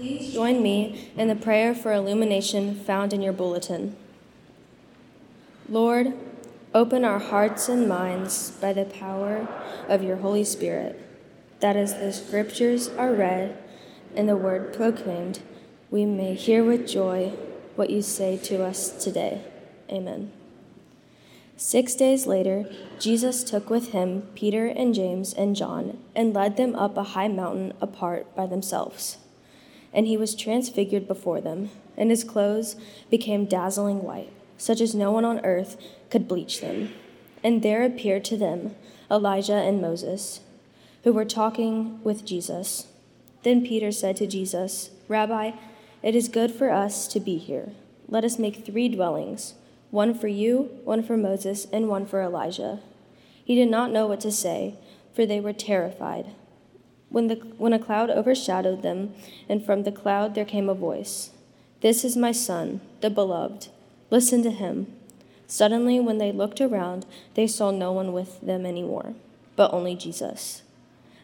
Please join me in the prayer for illumination found in your bulletin. Lord, open our hearts and minds by the power of your Holy Spirit, that as the scriptures are read and the word proclaimed, we may hear with joy what you say to us today. Amen. Six days later, Jesus took with him Peter and James and John and led them up a high mountain apart by themselves. And he was transfigured before them, and his clothes became dazzling white, such as no one on earth could bleach them. And there appeared to them Elijah and Moses, who were talking with Jesus. Then Peter said to Jesus, Rabbi, it is good for us to be here. Let us make three dwellings one for you, one for Moses, and one for Elijah. He did not know what to say, for they were terrified. When, the, when a cloud overshadowed them, and from the cloud there came a voice This is my son, the beloved. Listen to him. Suddenly, when they looked around, they saw no one with them anymore, but only Jesus.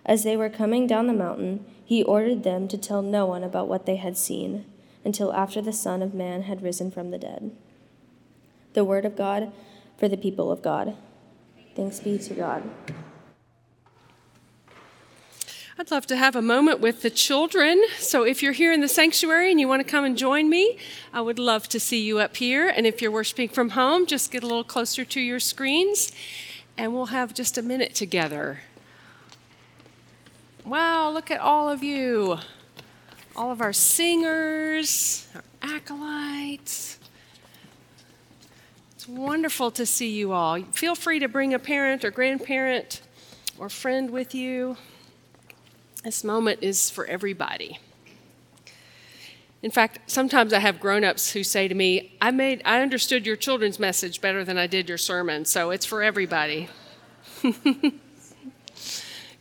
As they were coming down the mountain, he ordered them to tell no one about what they had seen until after the Son of Man had risen from the dead the word of God for the people of God. Thanks be to God. I'd love to have a moment with the children. So if you're here in the sanctuary and you want to come and join me, I would love to see you up here. And if you're worshiping from home, just get a little closer to your screens and we'll have just a minute together. Wow, look at all of you. All of our singers, our acolytes It's wonderful to see you all. Feel free to bring a parent or grandparent or friend with you. This moment is for everybody. In fact, sometimes I have grown-ups who say to me, "I made I understood your children's message better than I did your sermon, so it's for everybody."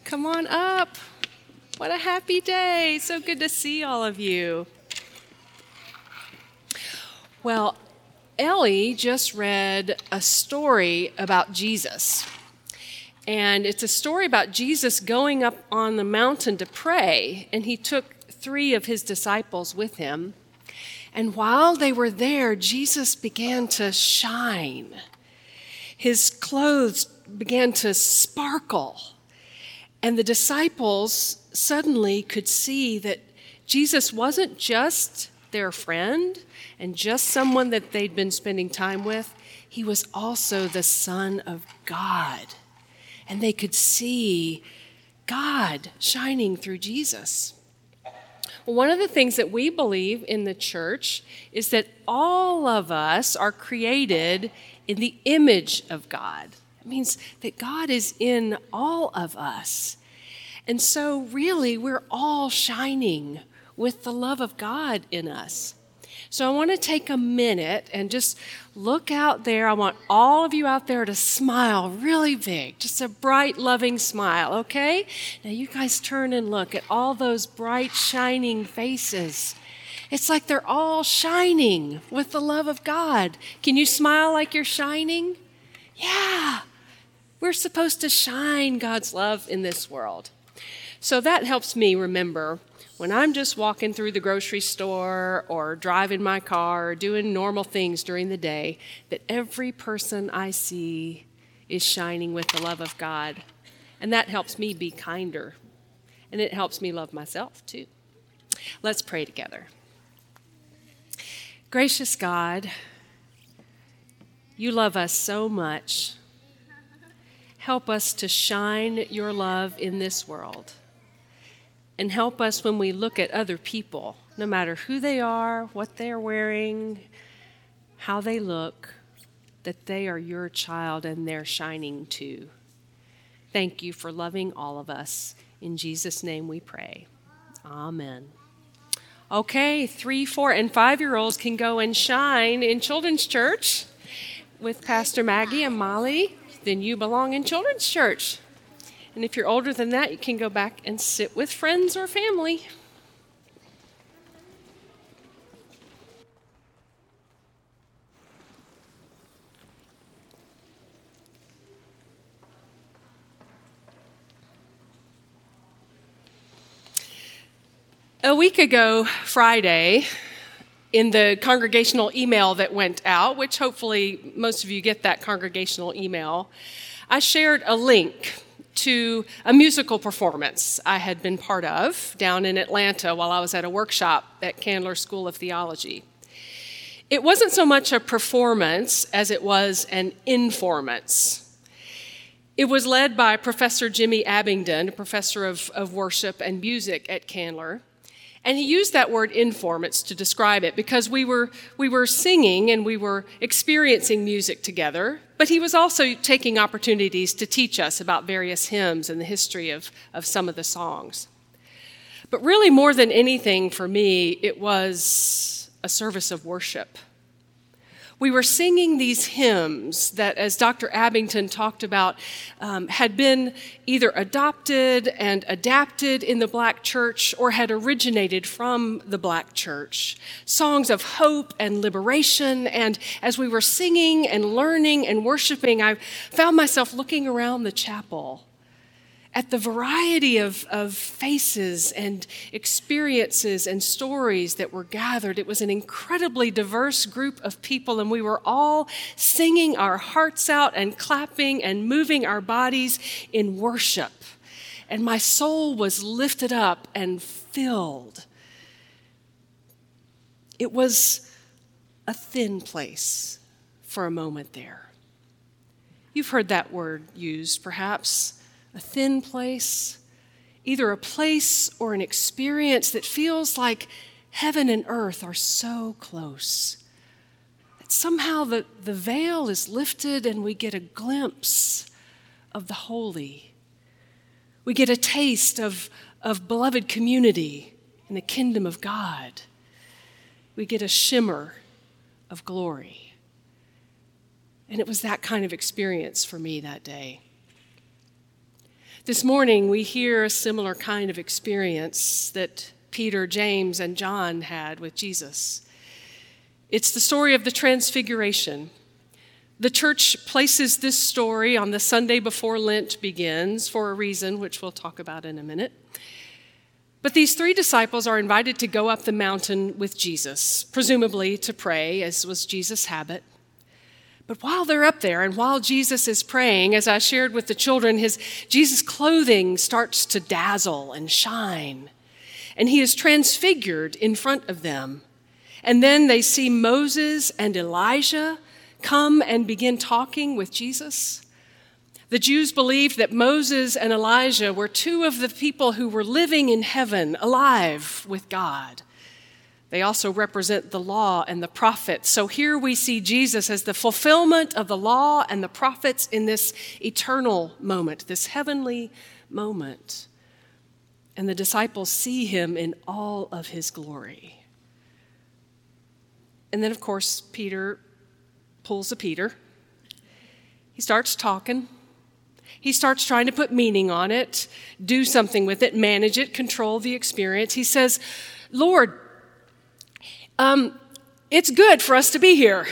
Come on up. What a happy day. So good to see all of you. Well, Ellie just read a story about Jesus. And it's a story about Jesus going up on the mountain to pray, and he took three of his disciples with him. And while they were there, Jesus began to shine. His clothes began to sparkle. And the disciples suddenly could see that Jesus wasn't just their friend, and just someone that they'd been spending time with, he was also the Son of God. And they could see God shining through Jesus. one of the things that we believe in the church is that all of us are created in the image of God. It means that God is in all of us. And so, really, we're all shining with the love of God in us. So I want to take a minute and just look out there. I want all of you out there to smile really big, just a bright, loving smile, okay? Now you guys turn and look at all those bright, shining faces. It's like they're all shining with the love of God. Can you smile like you're shining? Yeah. We're supposed to shine God's love in this world. So that helps me remember when I'm just walking through the grocery store or driving my car or doing normal things during the day, that every person I see is shining with the love of God. And that helps me be kinder. And it helps me love myself too. Let's pray together. Gracious God, you love us so much. Help us to shine your love in this world and help us when we look at other people, no matter who they are, what they're wearing, how they look, that they are your child and they're shining too. Thank you for loving all of us. In Jesus' name we pray. Amen. Okay, three, four, and five year olds can go and shine in children's church with Pastor Maggie and Molly. Then you belong in children's church. And if you're older than that, you can go back and sit with friends or family. A week ago, Friday, in the congregational email that went out, which hopefully most of you get that congregational email, I shared a link to a musical performance I had been part of down in Atlanta while I was at a workshop at Candler School of Theology. It wasn't so much a performance as it was an informance. It was led by Professor Jimmy Abbington, a professor of, of worship and music at Candler. And he used that word informance to describe it because we were, we were singing and we were experiencing music together, but he was also taking opportunities to teach us about various hymns and the history of, of some of the songs. But really, more than anything for me, it was a service of worship we were singing these hymns that, as Dr. Abbington talked about, um, had been either adopted and adapted in the black church or had originated from the black church. Songs of hope and liberation. And as we were singing and learning and worshiping, I found myself looking around the chapel at the variety of, of faces and experiences and stories that were gathered. It was an incredibly diverse group of people, and we were all singing our hearts out and clapping and moving our bodies in worship. And my soul was lifted up and filled. It was a thin place for a moment there. You've heard that word used, perhaps a thin place, either a place or an experience that feels like heaven and earth are so close. That somehow the, the veil is lifted and we get a glimpse of the holy. We get a taste of, of beloved community in the kingdom of God. We get a shimmer of glory. And it was that kind of experience for me that day. This morning, we hear a similar kind of experience that Peter, James, and John had with Jesus. It's the story of the Transfiguration. The church places this story on the Sunday before Lent begins for a reason, which we'll talk about in a minute. But these three disciples are invited to go up the mountain with Jesus, presumably to pray, as was Jesus' habit. But while they're up there and while Jesus is praying, as I shared with the children, his Jesus' clothing starts to dazzle and shine. And he is transfigured in front of them. And then they see Moses and Elijah come and begin talking with Jesus. The Jews believed that Moses and Elijah were two of the people who were living in heaven, alive with God. They also represent the law and the prophets. So here we see Jesus as the fulfillment of the law and the prophets in this eternal moment, this heavenly moment. And the disciples see him in all of his glory. And then, of course, Peter pulls a Peter. He starts talking. He starts trying to put meaning on it, do something with it, manage it, control the experience. He says, Lord, um, it's good for us to be here.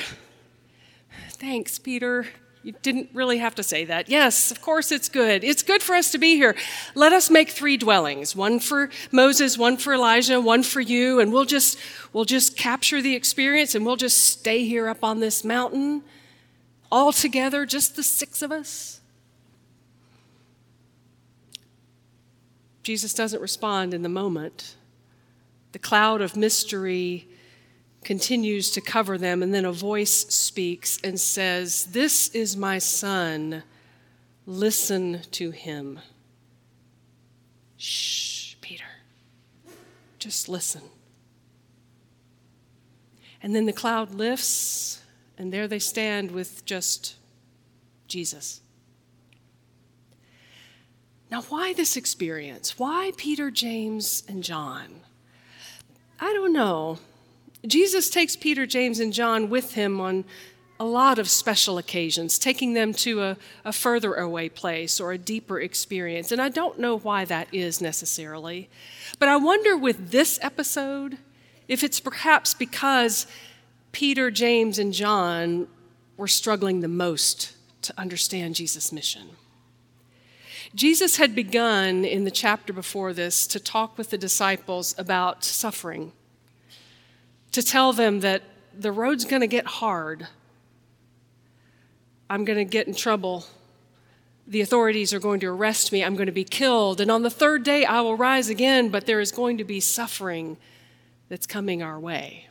Thanks, Peter. You didn't really have to say that. Yes, of course it's good. It's good for us to be here. Let us make three dwellings, one for Moses, one for Elijah, one for you, and we'll just we'll just capture the experience and we'll just stay here up on this mountain all together, just the six of us. Jesus doesn't respond in the moment. The cloud of mystery continues to cover them, and then a voice speaks and says, This is my son, listen to him. Shh, Peter, just listen. And then the cloud lifts, and there they stand with just Jesus. Now, why this experience? Why Peter, James, and John? I don't know. Jesus takes Peter, James, and John with him on a lot of special occasions, taking them to a, a, further away place or a deeper experience. And I don't know why that is necessarily. But I wonder with this episode if it's perhaps because Peter, James, and John were struggling the most to understand Jesus' mission. Jesus had begun in the chapter before this to talk with the disciples about suffering, to tell them that the road's going to get hard. I'm going to get in trouble. The authorities are going to arrest me. I'm going to be killed. And on the third day, I will rise again, but there is going to be suffering that's coming our way.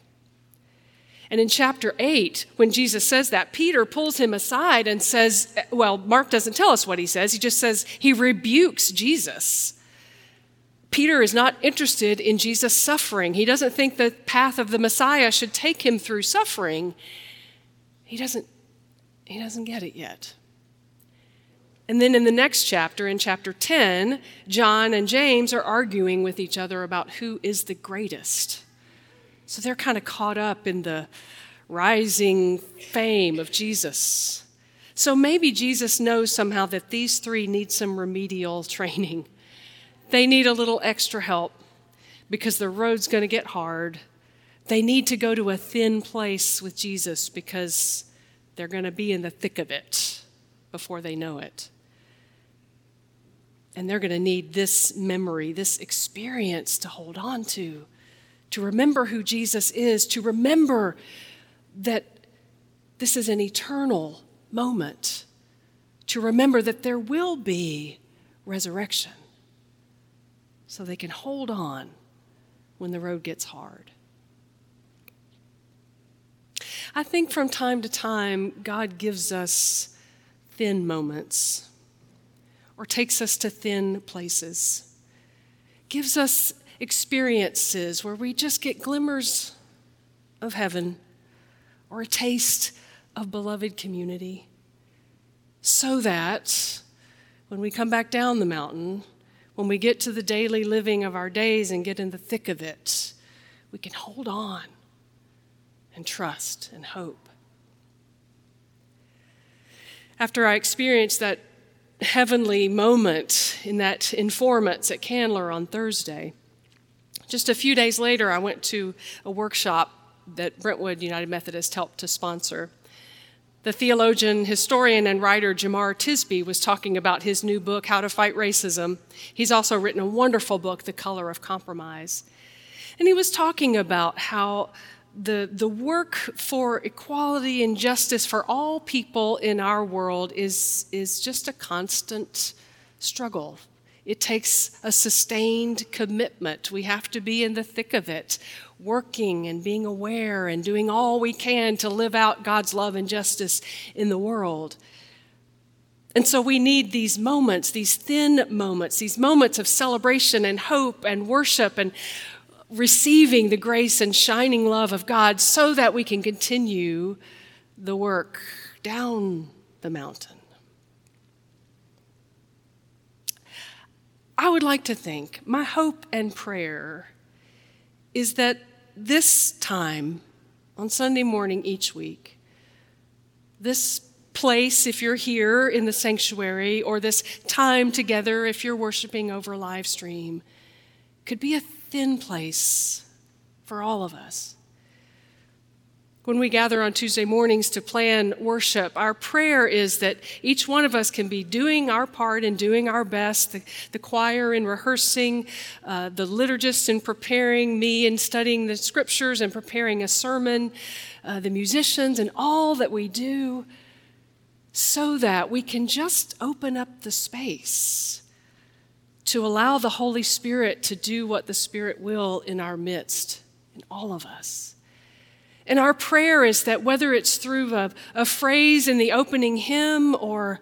And in chapter 8, when Jesus says that, Peter pulls him aside and says, well, Mark doesn't tell us what he says. He just says he rebukes Jesus. Peter is not interested in Jesus' suffering. He doesn't think the path of the Messiah should take him through suffering. He doesn't, he doesn't get it yet. And then in the next chapter, in chapter 10, John and James are arguing with each other about who is the greatest. So they're kind of caught up in the rising fame of Jesus. So maybe Jesus knows somehow that these three need some remedial training. They need a little extra help because the road's going to get hard. They need to go to a thin place with Jesus because they're going to be in the thick of it before they know it. And they're going to need this memory, this experience to hold on to to remember who Jesus is, to remember that this is an eternal moment, to remember that there will be resurrection so they can hold on when the road gets hard. I think from time to time, God gives us thin moments or takes us to thin places, gives us experiences where we just get glimmers of heaven or a taste of beloved community so that when we come back down the mountain, when we get to the daily living of our days and get in the thick of it, we can hold on and trust and hope. After I experienced that heavenly moment in that informance at Candler on Thursday, just a few days later, I went to a workshop that Brentwood United Methodist helped to sponsor. The theologian, historian, and writer Jemar Tisby was talking about his new book, How to Fight Racism. He's also written a wonderful book, The Color of Compromise. And he was talking about how the, the work for equality and justice for all people in our world is, is just a constant struggle it takes a sustained commitment. We have to be in the thick of it, working and being aware and doing all we can to live out God's love and justice in the world. And so we need these moments, these thin moments, these moments of celebration and hope and worship and receiving the grace and shining love of God so that we can continue the work down the mountain. I would like to think, my hope and prayer is that this time on Sunday morning each week, this place, if you're here in the sanctuary, or this time together, if you're worshiping over live stream, could be a thin place for all of us. When we gather on Tuesday mornings to plan worship, our prayer is that each one of us can be doing our part and doing our best. The, the choir in rehearsing, uh, the liturgists in preparing, me in studying the scriptures and preparing a sermon, uh, the musicians, and all that we do, so that we can just open up the space to allow the Holy Spirit to do what the Spirit will in our midst, in all of us. And our prayer is that whether it's through a, a, phrase in the opening hymn or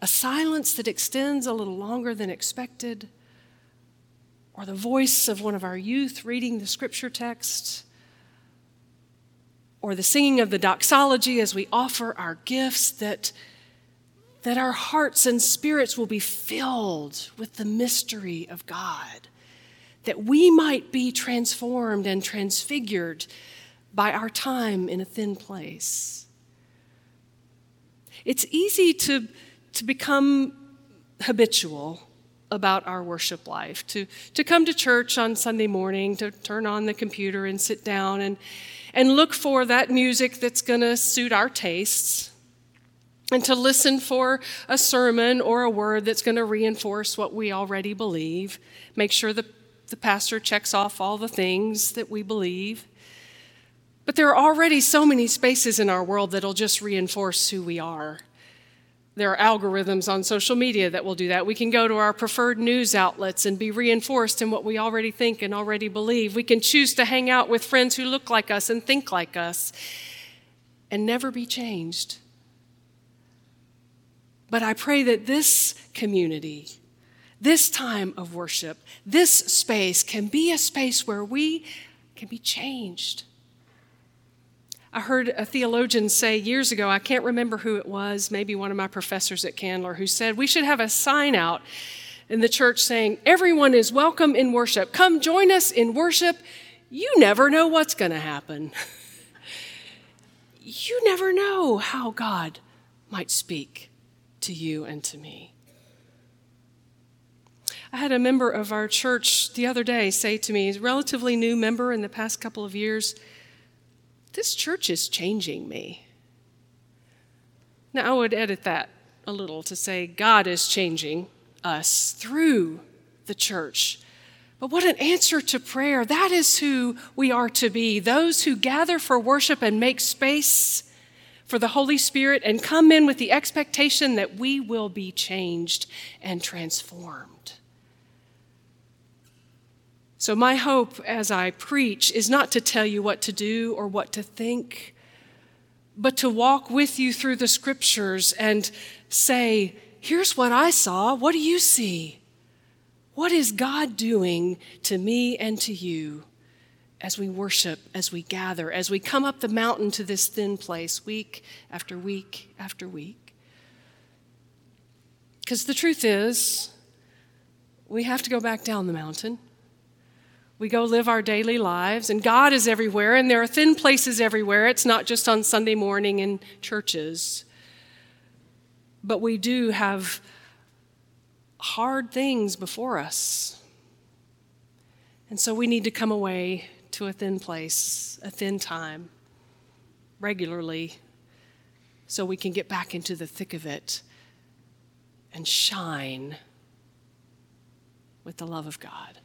a silence that extends a little longer than expected, or the voice of one of our youth reading the scripture text, or the singing of the doxology as we offer our gifts, that, that our hearts and spirits will be filled with the mystery of God, that we might be transformed and transfigured by our time in a thin place. It's easy to, to become habitual about our worship life, to, to come to church on Sunday morning, to turn on the computer and sit down and, and look for that music that's going to suit our tastes. and to listen for a sermon or a word that's going to reinforce what we already believe. Make sure the, the pastor checks off all the things that we believe. But there are already so many spaces in our world that'll just reinforce who we are. There are algorithms on social media that will do that. We can go to our preferred news outlets and be reinforced in what we already think and already believe. We can choose to hang out with friends who look like us and think like us and never be changed. But I pray that this community, this time of worship, this space can be a space where we can be changed. I heard a theologian say years ago, I can't remember who it was, maybe one of my professors at Candler, who said we should have a sign out in the church saying, Everyone is welcome in worship. Come join us in worship. You never know what's going to happen. you never know how God might speak to you and to me. I had a member of our church the other day say to me, a relatively new member in the past couple of years, This church is changing me. Now, I would edit that a little to say, God is changing us through the church. But what an answer to prayer. That is who we are to be those who gather for worship and make space for the Holy Spirit and come in with the expectation that we will be changed and transformed. So, my hope as I preach is not to tell you what to do or what to think, but to walk with you through the scriptures and say, Here's what I saw. What do you see? What is God doing to me and to you? as we worship, as we gather, as we come up the mountain to this thin place week after week after week. Because the truth is, we have to go back down the mountain. We go live our daily lives, and God is everywhere, and there are thin places everywhere. It's not just on Sunday morning in churches. But we do have hard things before us. And so we need to come away to a thin place, a thin time, regularly, so we can get back into the thick of it and shine with the love of God.